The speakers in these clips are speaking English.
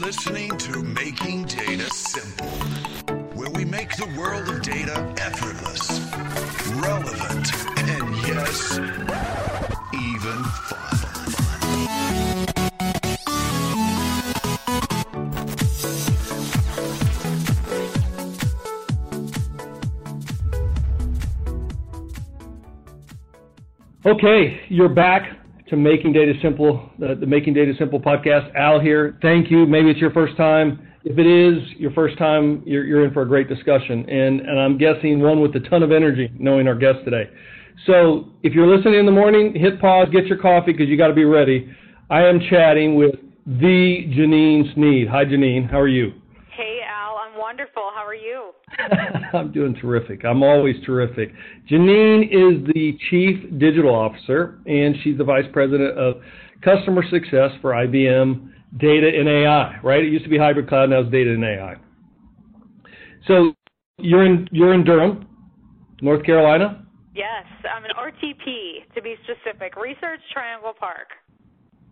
listening to Making Data Simple, where we make the world of data effortless, relevant, and yes, even fun. Okay, you're back to Making Data Simple, the, the Making Data Simple podcast. Al here. Thank you. Maybe it's your first time. If it is your first time, you're, you're in for a great discussion, and, and I'm guessing one with a ton of energy, knowing our guest today. So if you're listening in the morning, hit pause, get your coffee because you got to be ready. I am chatting with the Janine Sneed. Hi, Janine. How are you? Hey, Al. I'm wonderful. How are you? I'm doing terrific. I'm always terrific. Janine is the Chief Digital Officer, and she's the Vice President of Customer Success for IBM Data and AI, right? It used to be Hybrid Cloud, now it's Data and AI. So you're in, you're in Durham, North Carolina? Yes, I'm an RTP, to be specific, Research Triangle Park.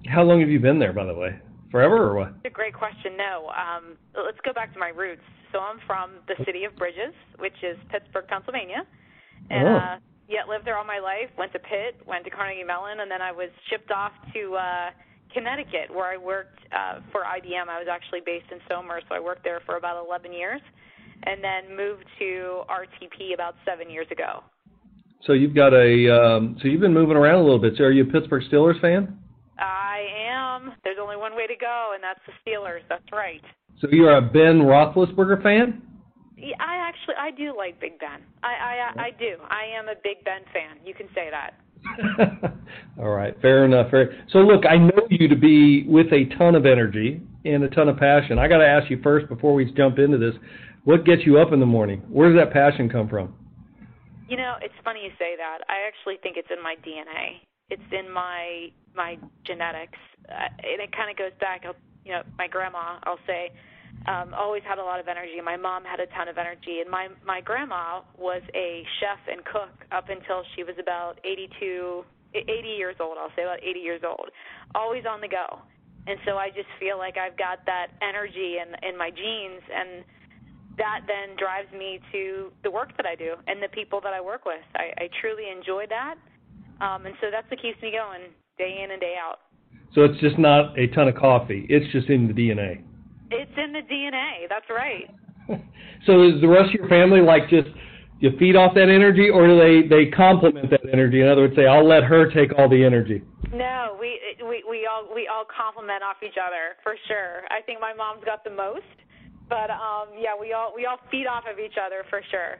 How long have you been there, by the way? Forever or what? It's a great question. No, um, let's go back to my roots. So I'm from the city of Bridges, which is Pittsburgh, Pennsylvania, and Oh. uh, yeah, lived there all my life. Went to Pitt, went to Carnegie Mellon, and then I was shipped off to uh, Connecticut, where I worked uh, for IBM. I was actually based in Somer, so I worked there for about 11 years, and then moved to RTP about seven years ago. So you've got a um, so you've been moving around a little bit. So are you a Pittsburgh Steelers fan? I am. There's only one way to go, and that's the Steelers. That's right. So you're a Ben Roethlisberger fan? Yeah, I actually I do like Big Ben. I I I do. I am a Big Ben fan. You can say that. All right, fair enough. Fair. So look, I know you to be with a ton of energy and a ton of passion. I got to ask you first before we jump into this, what gets you up in the morning? Where does that passion come from? You know, it's funny you say that. I actually think it's in my DNA. It's in my my genetics, uh, and it kind of goes back. I'll, you know, my grandma, I'll say, um, always had a lot of energy. My mom had a ton of energy, and my my grandma was a chef and cook up until she was about 82, 80 years old. I'll say about 80 years old, always on the go. And so I just feel like I've got that energy in in my genes, and that then drives me to the work that I do and the people that I work with. I, I truly enjoy that, um, and so that's what keeps me going day in and day out. So it's just not a ton of coffee. It's just in the DNA. It's in the DNA. That's right. so is the rest of your family like just you feed off that energy, or do they they complement that energy? In other words, say I'll let her take all the energy. No, we we we all we all complement off each other for sure. I think my mom's got the most, but um yeah, we all we all feed off of each other for sure.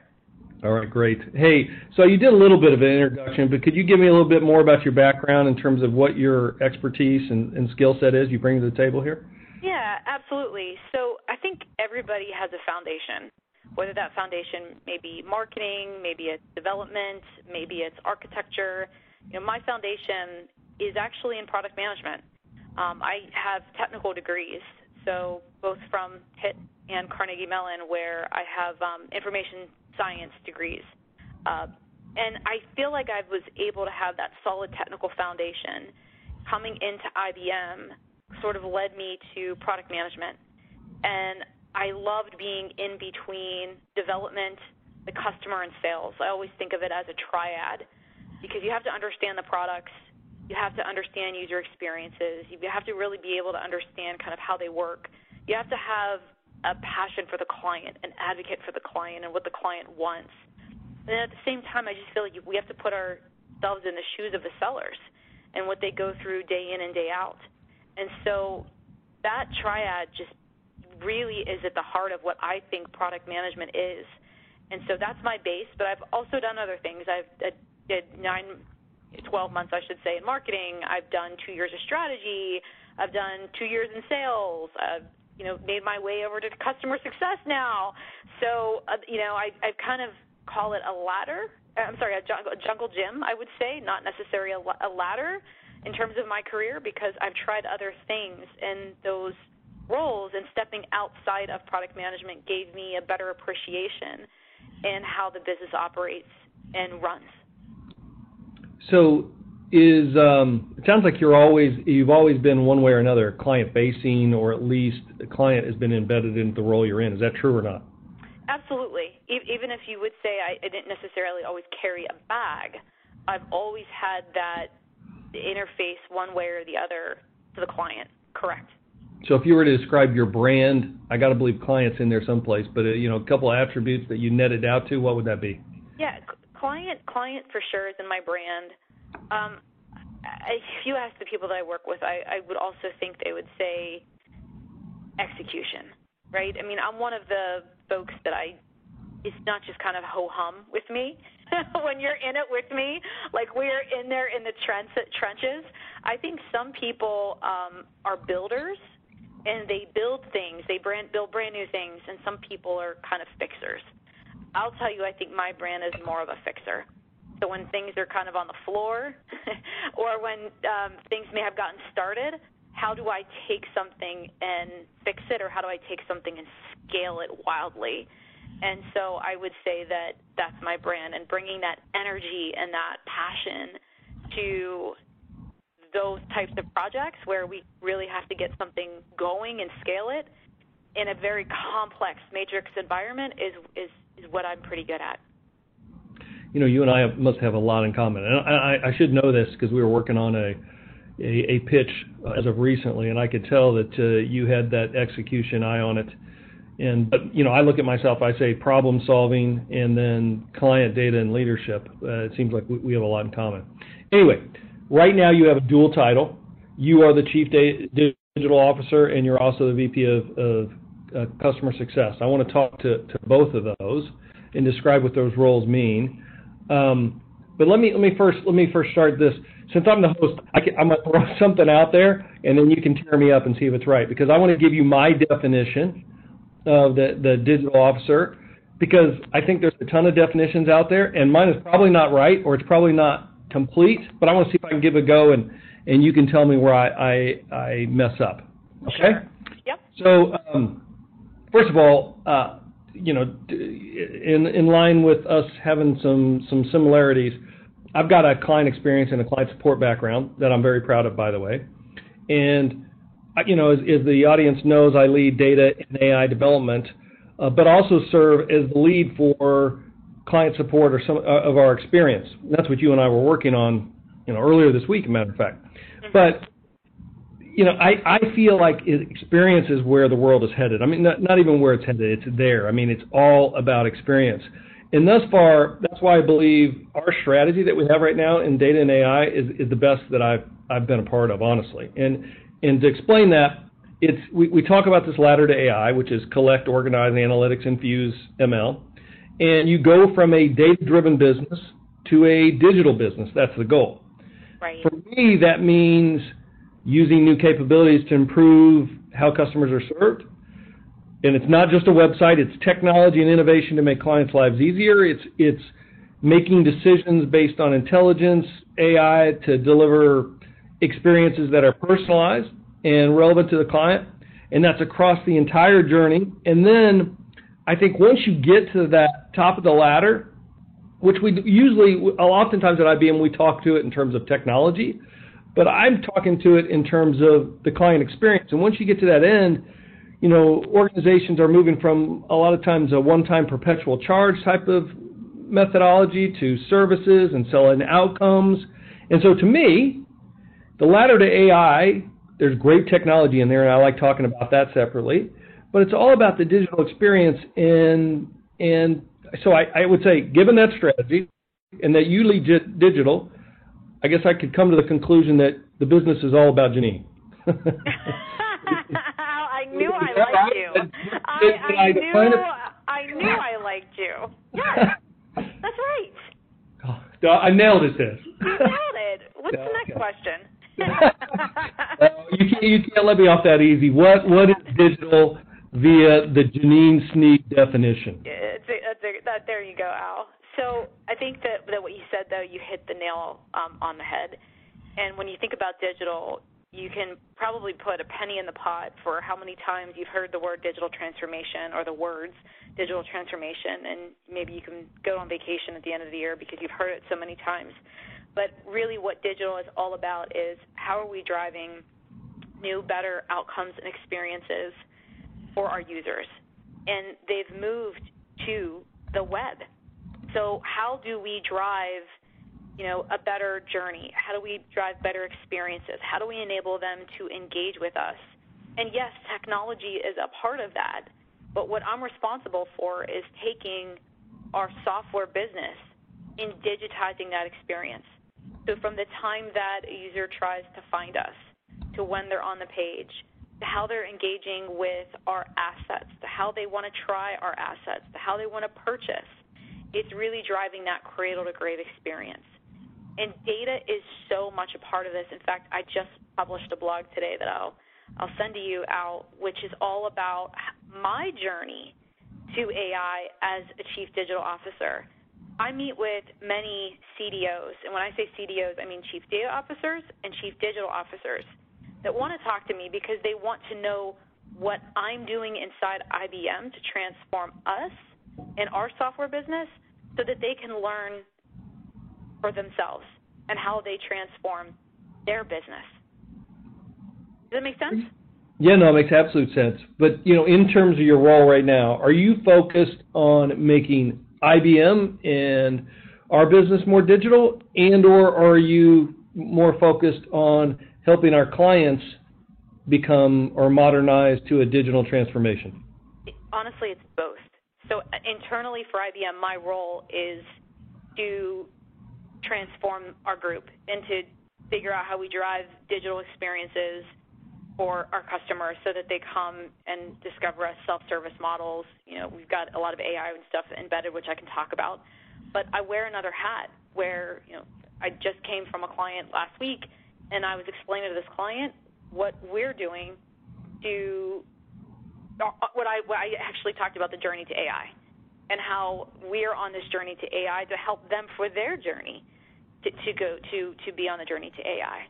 All right, great. Hey, so you did a little bit of an introduction, but could you give me a little bit more about your background in terms of what your expertise and, and skill set is you bring to the table here? Yeah, absolutely. So I think everybody has a foundation, whether that foundation may be marketing, maybe it's development, maybe it's architecture. You know, my foundation is actually in product management. Um, I have technical degrees, so both from Pitt and Carnegie Mellon, where I have um, information science degrees. Uh, and I feel like I was able to have that solid technical foundation coming into IBM sort of led me to product management. And I loved being in between development, the customer, and sales. I always think of it as a triad because you have to understand the products, you have to understand user experiences, you have to really be able to understand kind of how they work. You have to have a passion for the client, an advocate for the client, and what the client wants. And at the same time, I just feel like we have to put ourselves in the shoes of the sellers and what they go through day in and day out. And so that triad just really is at the heart of what I think product management is. And so that's my base, but I've also done other things. I've I did nine, 12 months, I should say, in marketing. I've done two years of strategy. I've done two years in sales. I've you know made my way over to customer success now. So uh, you know I I kind of call it a ladder. I'm sorry, a jungle, jungle gym, I would say, not necessarily a, a ladder in terms of my career because I've tried other things and those roles and stepping outside of product management gave me a better appreciation in how the business operates and runs. So is um, it sounds like you're always you've always been one way or another client facing, or at least the client has been embedded into the role you're in. Is that true or not? Absolutely. even if you would say I didn't necessarily always carry a bag, I've always had that interface one way or the other to the client. Correct. So if you were to describe your brand, I got to believe clients in there someplace, but uh, you know, a couple of attributes that you netted out to, what would that be? Yeah, client, client for sure is in my brand. Um, if you ask the people that I work with, I, I would also think they would say execution, right? I mean, I'm one of the folks that I, it's not just kind of ho hum with me. when you're in it with me, like we're in there in the trench, trenches. I think some people um, are builders and they build things, they brand, build brand new things, and some people are kind of fixers. I'll tell you, I think my brand is more of a fixer. So when things are kind of on the floor, or when um, things may have gotten started, how do I take something and fix it, or how do I take something and scale it wildly? And so I would say that that's my brand, and bringing that energy and that passion to those types of projects where we really have to get something going and scale it in a very complex matrix environment is is, is what I'm pretty good at. You know, you and I must have a lot in common, and I, I should know this because we were working on a, a, a pitch as of recently, and I could tell that uh, you had that execution eye on it. And but you know, I look at myself, I say problem solving, and then client data and leadership. Uh, it seems like we, we have a lot in common. Anyway, Right now, you have a dual title. You are the Chief Digital Officer, and you're also the VP of, of uh, Customer Success. I want to talk to, to both of those and describe what those roles mean. Um, but let me let me first let me first start this. Since I'm the host, I am gonna throw something out there, and then you can tear me up and see if it's right. Because I want to give you my definition of the the digital officer, because I think there's a ton of definitions out there, and mine is probably not right, or it's probably not complete, but I want to see if I can give it a go and, and you can tell me where I, I, I mess up. Okay? Sure. Yep. So, um, first of all, uh, you know, in, in line with us having some, some similarities, I've got a client experience and a client support background that I'm very proud of, by the way. And, you know, as, as the audience knows, I lead data and AI development, uh, but also serve as the lead for client support or some uh, of our experience. That's what you and I were working on, you know, earlier this week, matter of fact. Mm-hmm. But you know, I, I feel like experience is where the world is headed. I mean, not, not even where it's headed, it's there. I mean, it's all about experience. And thus far, that's why I believe our strategy that we have right now in data and AI is, is the best that I've, I've been a part of, honestly. And, and to explain that, it's, we, we talk about this ladder to AI, which is collect, organize, analytics, infuse ML and you go from a data-driven business to a digital business. That's the goal. Right. For me, that means using new capabilities to improve how customers are served. And it's not just a website, it's technology and innovation to make clients' lives easier. It's it's making decisions based on intelligence, AI to deliver experiences that are personalized and relevant to the client. And that's across the entire journey. And then I think once you get to that top of the ladder, which we usually, oftentimes at IBM, we talk to it in terms of technology, but I'm talking to it in terms of the client experience. And once you get to that end, you know, organizations are moving from a lot of times a one-time perpetual charge type of methodology to services and selling outcomes. And so to me, the ladder to AI, there's great technology in there, and I like talking about that separately but it's all about the digital experience. And and so I, I would say, given that strategy and that you lead digital, I guess I could come to the conclusion that the business is all about Janine. I knew I liked you. I, I knew I knew I liked you. Yes, that's right. Oh, I nailed it, sis. You nailed it. What's the next question? uh, you can't you can't let me off that easy. What what is digital via the Janine Sneed definition. It's a, it's a, that, there you go, Al. So I think that, that what you said, though, you hit the nail um, on the head. And when you think about digital, you can probably put a penny in the pot for how many times you've heard the word digital transformation or the words digital transformation, and maybe you can go on vacation at the end of the year because you've heard it so many times. But really, what digital is all about is how are we driving new, better outcomes and experiences for our users. And they've moved to the web. So, how do we drive you know, a better journey? How do we drive better experiences? How do we enable them to engage with us? And yes, technology is a part of that. But what I'm responsible for is taking our software business in digitizing that experience. So from the time that a user tries to find us to when they're on the page, to how they're engaging with our assets, to how they want to try our assets, to how they want to purchase, it's really driving that cradle to grave experience. And data is so much a part of this. In fact, I just published a blog today that I'll I'll send to you out, which is all about my journey to AI as a chief digital officer. I meet with many CDOs, and when I say CDOs, I mean chief data officers and chief digital officers that want to talk to me because they want to know what I'm doing inside IBM to transform us and our software business so that they can learn for themselves and how they transform their business. Does that make sense? Yeah, no, it makes absolute sense. But you know, in terms of your role right now, are you focused on making IBM and our business more digital, and or are you more focused on helping our clients become or modernize to a digital transformation? Honestly, it's both. So uh, internally for IBM, my role is to transform our group and to figure out how we drive digital experiences for our customers so that they come and discover us self-service models. You know, we've got a lot of AI and stuff embedded, which I can talk about. But I wear another hat where, you know, I just came from a client last week and I was explaining to this client what we're doing to what I, what I actually talked about the journey to AI and how we're on this journey to AI to help them for their journey to, go to to be on the journey to AI.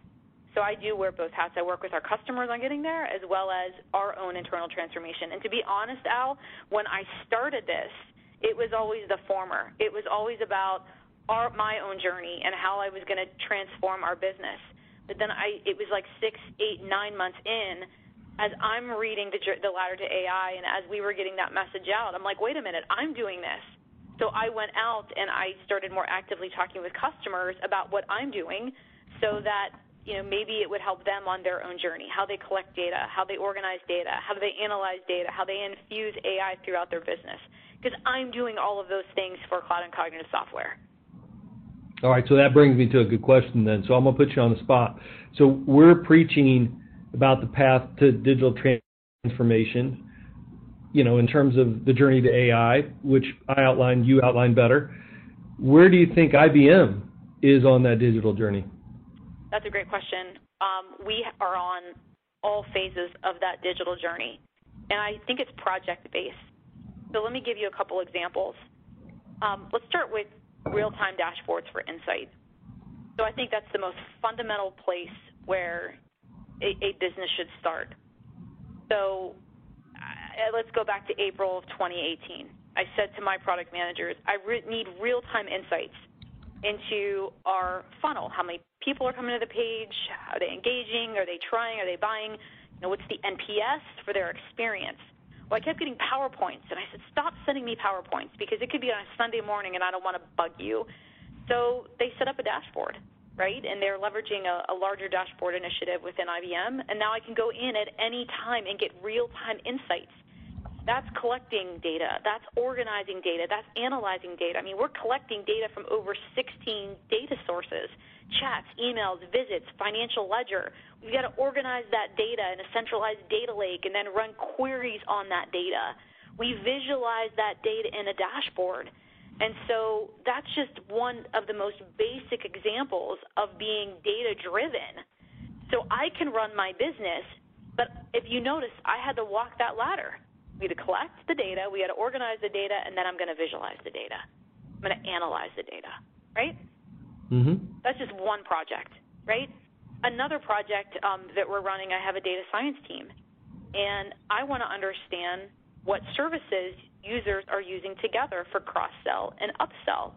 So I do wear both hats. I work with our customers on getting there as well as our own internal transformation. And to be honest, Al, when I started this, it was always the former. It was always about our, my own journey and how I was going to transform our business. But then I, it was like six, eight, nine months in, as I'm reading the, the ladder to AI, and as we were getting that message out, I'm like, wait a minute, I'm doing this. So I went out and I started more actively talking with customers about what I'm doing, so that you know, maybe it would help them on their own journey, how they collect data, how they organize data, how they analyze data, how they infuse AI throughout their business. Because I'm doing all of those things for cloud and cognitive software. All right, so that brings me to a good question then. So I'm going to put you on the spot. So we're preaching about the path to digital transformation, you know, in terms of the journey to AI, which I outlined, you outlined better. Where do you think IBM is on that digital journey? That's a great question. Um, we are on all phases of that digital journey, and I think it's project based. So let me give you a couple examples. Um, let's start with real time dashboards for insight. So I think that's the most fundamental place where a, a business should start. So Uh, let's go back to April of 2018. I said to my product managers, I re- need real time insights into our funnel. How many people are coming to the page? Are they engaging? Are they trying? Are they buying? You know, what's the NPS for their experience? Well, I kept getting PowerPoints, and I said, stop sending me PowerPoints because it could be on a Sunday morning, and I don't want to bug you. So they set up a dashboard, right? And they're leveraging a, a larger dashboard initiative within IBM, and now I can go in at any time and get real-time insights that's collecting data. That's organizing data. That's analyzing data. I mean, we're collecting data from over 16 data sources chats, emails, visits, financial ledger. We've got to organize that data in a centralized data lake and then run queries on that data. We visualize that data in a dashboard. And so that's just one of the most basic examples of being data driven. So I can run my business, but if you notice, I had to walk that ladder. We had to collect the data, we had to organize the data, and then I'm going to visualize the data. I'm going to analyze the data, right? Mm-hmm. That's just one project, right? Another project um, that we're running, I have a data science team, and I want to understand what services users are using together for cross sell and upsell.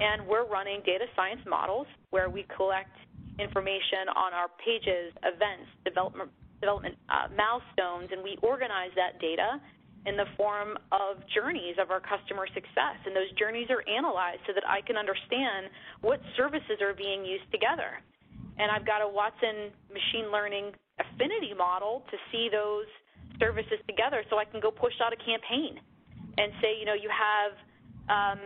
and we're running data science models where we collect information on our pages, events, development, development uh, milestones, and we organize that data in the form of journeys of our customer success. And those journeys are analyzed so that I can understand what services are being used together. And I've got a Watson machine learning affinity model to see those services together so I can go push out a campaign and say, you know, you have um,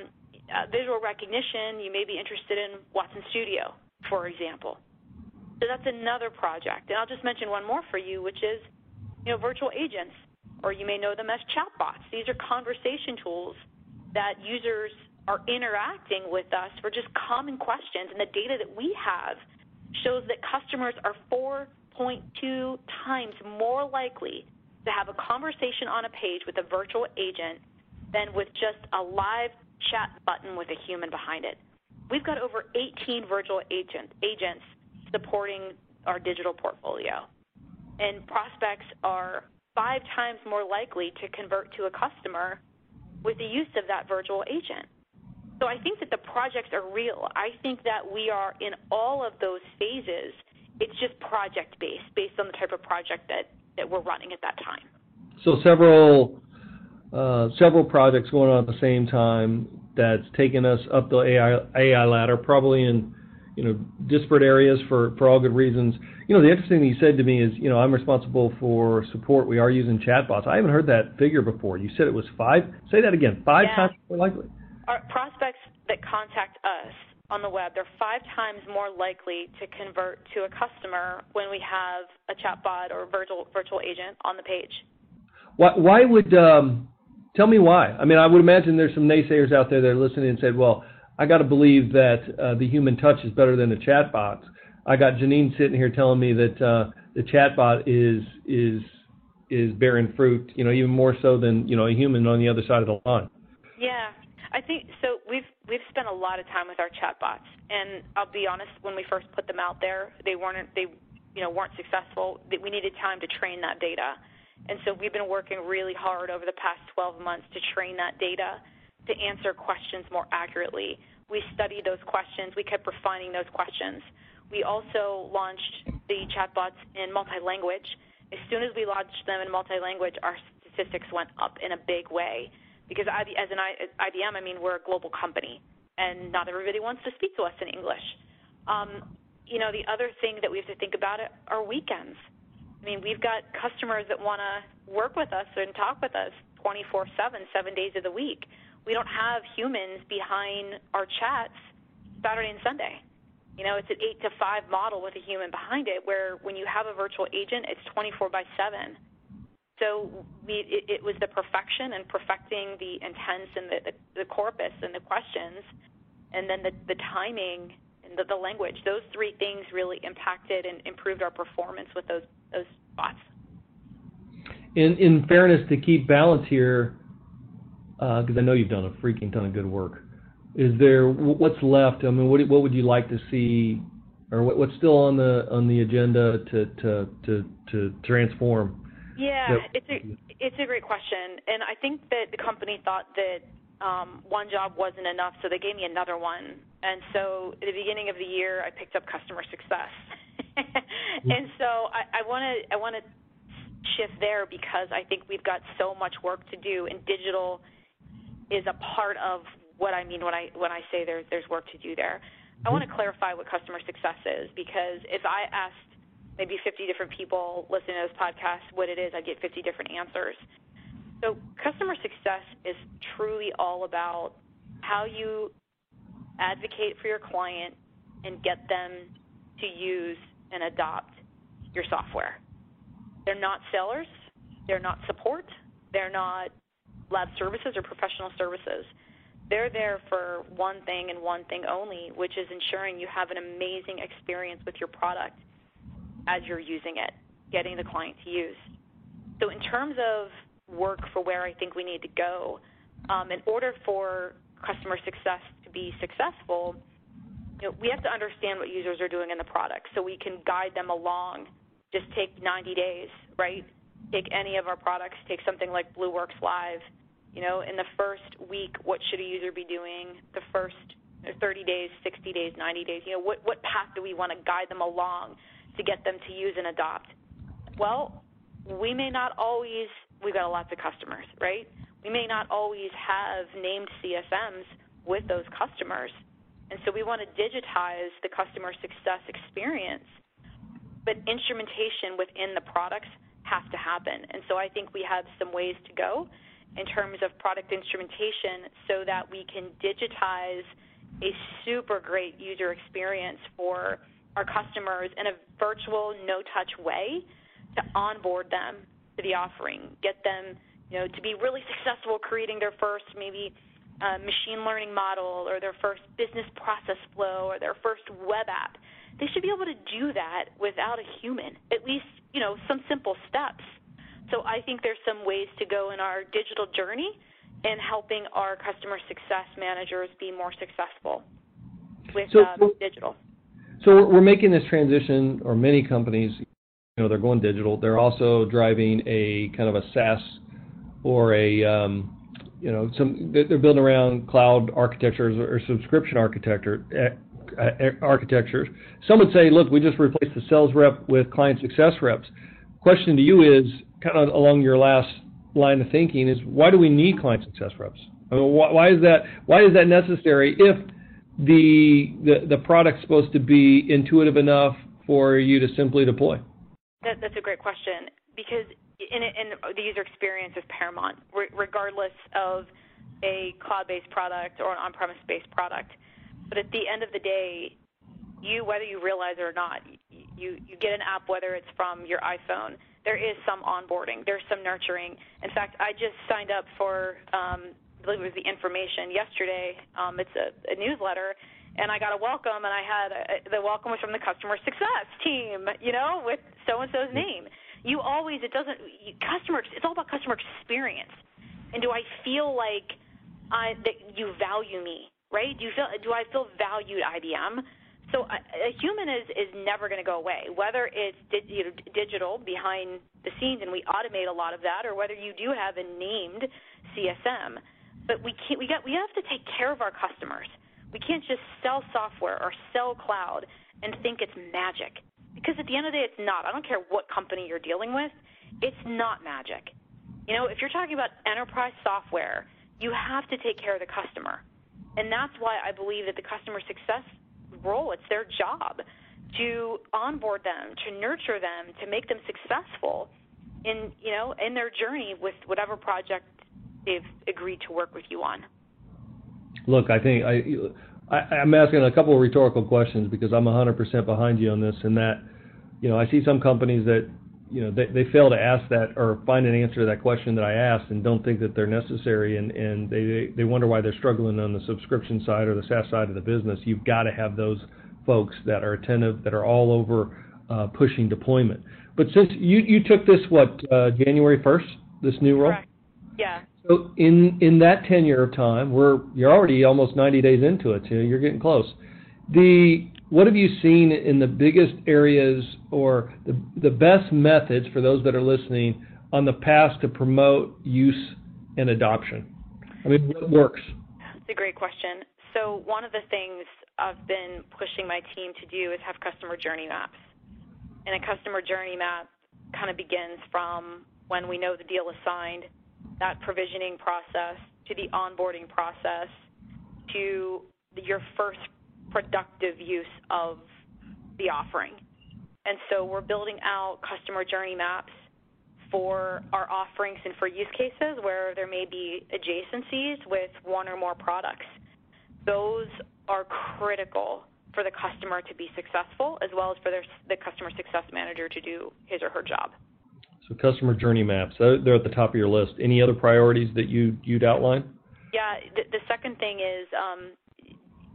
uh, visual recognition, you may be interested in Watson Studio, for example. So that's another project. And I'll just mention one more for you, which is, you know, virtual agents, or you may know them as chatbots. These are conversation tools that users are interacting with us for just common questions, and the data that we have shows that customers are 4.2 times more likely to have a conversation on a page with a virtual agent than with just a live chat button with a human behind it. We've got over 18 virtual agent, agents supporting our digital portfolio. And prospects are five times more likely to convert to a customer with the use of that virtual agent. So I think that the projects are real. I think that we are in all of those phases. It's just project based, based on the type of project that, that we're running at that time. So several uh, several projects going on at the same time that's taken us up the AI, AI ladder, probably in you know disparate areas for for all good reasons. You know, the interesting thing you said to me is, you know, I'm responsible for support. We are using chatbots. I haven't heard that figure before. You said it was five. Say that again. Five yeah. times more likely. Our prospects that contact us on the web, they're five times more likely to convert to a customer when we have a chatbot or virtual virtual agent on the page. Why, why would um, Tell me why. I mean, I would imagine there's some naysayers out there that are listening and said, well, I got to believe that uh, the human touch is better than the chatbot. I got Janine sitting here telling me that uh, the chatbot is is is bearing fruit, you know, even more so than you know a human on the other side of the line. Yeah, I think so. We've we've spent a lot of time with our chatbots, and I'll be honest. When we first put them out there, they weren't they you know weren't successful. We needed time to train that data. And so we've been working really hard over the past 12 months to train that data to answer questions more accurately. We studied those questions. We kept refining those questions. We also launched the chatbots in multi-language. As soon as we launched them in multi-language, our statistics went up in a big way. Because as an IBM, I mean, we're a global company, and not everybody wants to speak to us in English. Um, you know, the other thing that we have to think about are weekends. I mean, we've got customers that want to work with us and talk with us 24 7, seven days of the week. We don't have humans behind our chats Saturday and Sunday. You know, it's an 8 to 5 model with a human behind it, where when you have a virtual agent, it's 24 by 7. So we, it, it was the perfection and perfecting the intents and the, the, the corpus and the questions, and then the, the timing the, the language. Those three things really impacted and improved our performance with those those bots. In in fairness, to keep balance here, because uh, I know you've done a freaking ton of good work. Is there what's left? I mean, what what would you like to see, or what, what's still on the on the agenda to to to to transform? Yeah, it's a it's a great question, and I think that the company thought that um, one job wasn't enough, so they gave me another one. And so at the beginning of the year, I picked up customer success. Mm-hmm. and so I want to I want to shift there because I think we've got so much work to do, and digital is a part of what I mean when I when I say there's there's work to do there. I mm-hmm. want to clarify what customer success is because if I asked maybe 50 different people listening to this podcast what it is, I'd get 50 different answers. So customer success is truly all about how you advocate for your client and get them to use and adopt your software. They're not sellers, they're not support, they're not lab services or professional services. They're there for one thing and one thing only, which is ensuring you have an amazing experience with your product as you're using it, getting the client to use. So, in terms of work for where I think we need to go. Um, in order for customer success be successful, you know, we have to understand what users are doing in the product so we can guide them along. Just take 90 days, right? Take any of our products, take something like Blueworks Live. You know, in the first week, what should a user be doing? The first 30 days, 60 days, 90 days. You know, what what path do we want to guide them along to get them to use and adopt? Well, we may not always. We've got lots of customers, right? We may not always have named CSMs with those customers, and so we want to digitize the customer success experience. But instrumentation within the products has to happen, and so I think we have some ways to go in terms of product instrumentation so that we can digitize a super great user experience for our customers in a virtual, no touch way to onboard them to the offering, get them you know, to be really successful creating their first maybe uh, machine learning model or their first business process flow or their first web app. They should be able to do that without a human, at least, you know, some simple steps. So I think there's some ways to go in our digital journey in helping our customer success managers be more successful with so, uh, digital. So we're making this transition, or many companies, you know, they're going digital. They're also driving a kind of a SaaS or a, um, you know, some they're building around cloud architectures or subscription architecture. Uh, architectures. Some would say, look, we just replaced the sales rep with client success reps. Question to you is, kind of along your last line of thinking is why do we need client success reps? I mean, why, why is that? Why is that necessary if the, the the product's supposed to be intuitive enough for you to simply deploy? That, that's a great question because in, in the user experience is paramount, re- regardless of a cloud-based product or an on-premise-based product. But at the end of the day, you, whether you realize it or not, you you get an app, whether it's from your iPhone there is some onboarding, there's some nurturing. In fact, I just signed up for, um, I believe it was the information yesterday. Um, it's a, a newsletter, and I got a welcome, and I had a, the welcome was from the customer success team, you know, with so and so's name. You always, it doesn't, customer, it's all about customer experience. And do I feel like I, that you value me, right? Do you feel, do I feel valued, IBM? So a, a human is is never going to go away, whether it's you know, digital behind the scenes and we automate a lot of that, or whether you do have a named CSM. But we can't. We got. We have to take care of our customers. We can't just sell software or sell cloud and think it's magic, because at the end of the day, it's not. I don't care what company you're dealing with. It's not magic. You know, if you're talking about enterprise software, you have to take care of the customer. And that's why I believe that the customer success role. It's their job to onboard them, to nurture them, to make them successful in you know in their journey with whatever project they've agreed to work with you on. Look, I think I, I am asking a couple of rhetorical questions because I'm 100% behind you on this. And that, you know, I see some companies that you know they, they fail to ask that or find an answer to that question that I asked and don't think that they're necessary and and they they wonder why they're struggling on the subscription side or the SaaS side of the business. You've got to have those folks that are attentive that are all over uh, pushing deployment. But since you you took this what uh, January 1st this new role? Correct. Yeah. So in in that tenure of time, we're you're already almost 90 days into it. So you're getting close. The what have you seen in the biggest areas or the, the best methods for those that are listening on the path to promote use and adoption? I mean, what works? It's a great question. So, one of the things I've been pushing my team to do is have customer journey maps. And a customer journey map kind of begins from when we know the deal is signed, that provisioning process, to the onboarding process, to your first productive use of the offering. And so we're building out customer journey maps for our offerings and for use cases where there may be adjacencies with one or more products. Those are critical for the customer to be successful as well as for their, the customer success manager to do his or her job. So customer journey maps, they're at the top of your list. Any other priorities that you, you'd outline? Yeah, the, the second thing is um,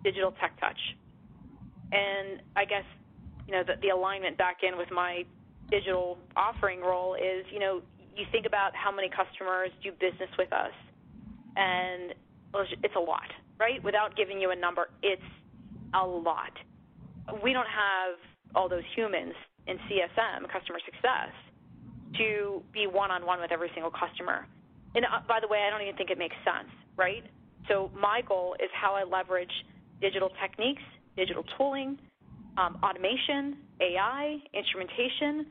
digital tech touch. And I guess, you know, the, the alignment back in with my digital offering role is, you know, you think about how many customers do business with us, and it's a lot, right? Without giving you a number, it's a lot. We don't have all those humans in CSM, customer success, to be one on one with every single customer. And uh, by the way, I don't even think it makes sense, right? So my goal is how I leverage digital techniques, digital tooling, um, automation, AI, instrumentation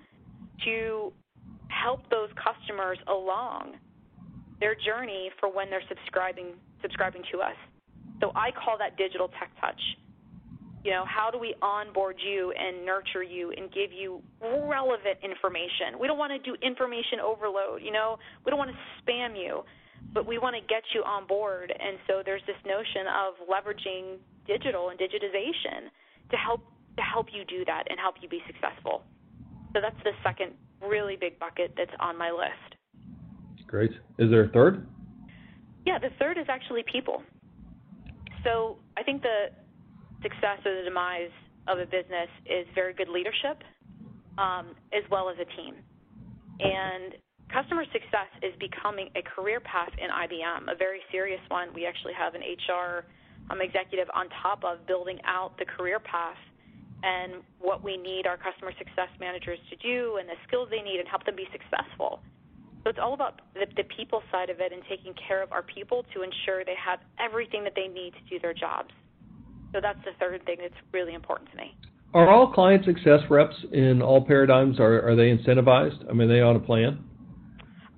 to help those customers along their journey for when they're subscribing subscribing to us. So I call that digital tech touch. You know, how do we onboard you and nurture you and give you relevant information? We don't want to do information overload, you know. We don't want to spam you, but we want to get you on board. And so there's this notion of leveraging digital and digitization to help to help you do that and help you be successful. So that's the second really big bucket that's on my list. Great. Is there a third? Yeah, the third is actually people. So I think the success or the demise of a business is very good leadership um, as well as a team. And customer success is becoming a career path in IBM, a very serious one. We actually have an HR um, executive on top of building out the career path and what we need our customer success managers to do and the skills they need and help them be successful. So it's all about the, the people side of it and taking care of our people to ensure they have everything that they need to do their jobs. So that's the third thing that's really important to me. Are all client success reps in all paradigms are are they incentivized? I mean, are they on a plan?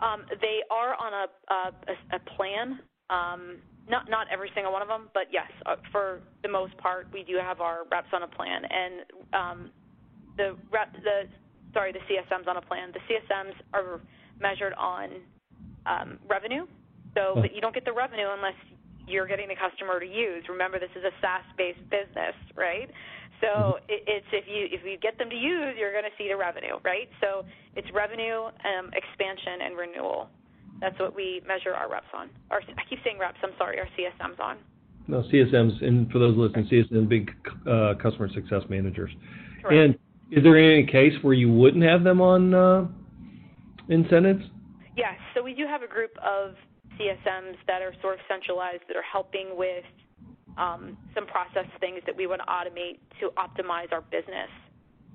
Um, they are on a a, a plan. Um, not not every single one of them, but yes, uh, for the most part, we do have our reps on a plan, and um, the rep the sorry the CSMs on a plan. The CSMs are measured on um, revenue, so but you don't get the revenue unless you're getting the customer to use. Remember, this is a SaaS-based business, right? So mm-hmm. it's if you if you get them to use, you're going to see the revenue, right? So it's revenue, um, expansion, and renewal. That's what we measure our reps on. Our, I keep saying reps. I'm sorry, our CSMs on. No, CSMs, and for those listening, CSMs, big uh, customer success managers. Correct. And is there any case where you wouldn't have them on uh, incentives? Yes. So we do have a group of CSMs that are sort of centralized that are helping with um, some process things that we want to automate to optimize our business.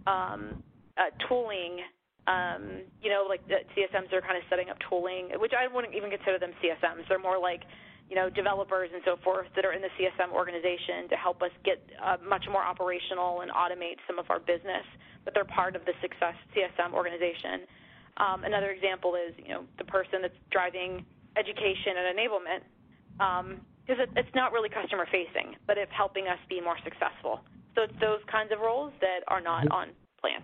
Um, uh, tooling, um, you know, like the CSMs are kind of setting up tooling, which I wouldn't even consider them CSMs. They're more like, you know, developers and so forth that are in the CSM organization to help us get uh, much more operational and automate some of our business. But they're part of the success CSM organization. Um, another example is, you know, the person that's driving education and enablement, because um, it, it's not really customer facing, but it's helping us be more successful. So it's those kinds of roles that are not on plans.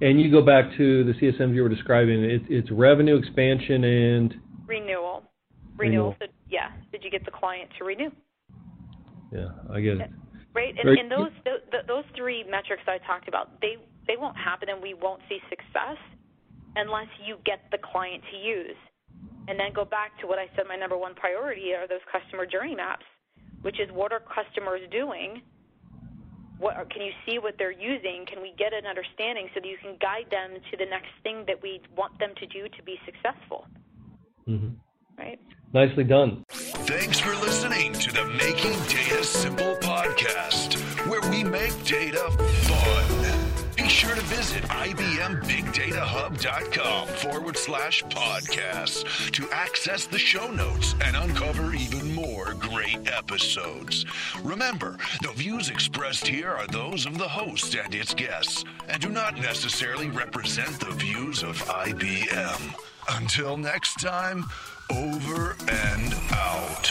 And you go back to the CSMs you were describing. It, it's revenue expansion and renewal. Renewal. So, yeah. Did you get the client to renew? Yeah, I get it. Right, and, and those those three metrics I talked about, they they won't happen, and we won't see success unless you get the client to use. And then go back to what I said my number one priority are those customer journey maps, which is what are customers doing what can you see what they're using? Can we get an understanding so that you can guide them to the next thing that we want them to do to be successful? Mm-hmm. Right. Nicely done. Thanks for listening to the Making Data Simple podcast, where we make data fun. Be sure to visit IBMBigDataHub.com forward slash podcasts to access the show notes and uncover even more great episodes. Remember, the views expressed here are those of the host and its guests and do not necessarily represent the views of IBM. Until next time, over and out.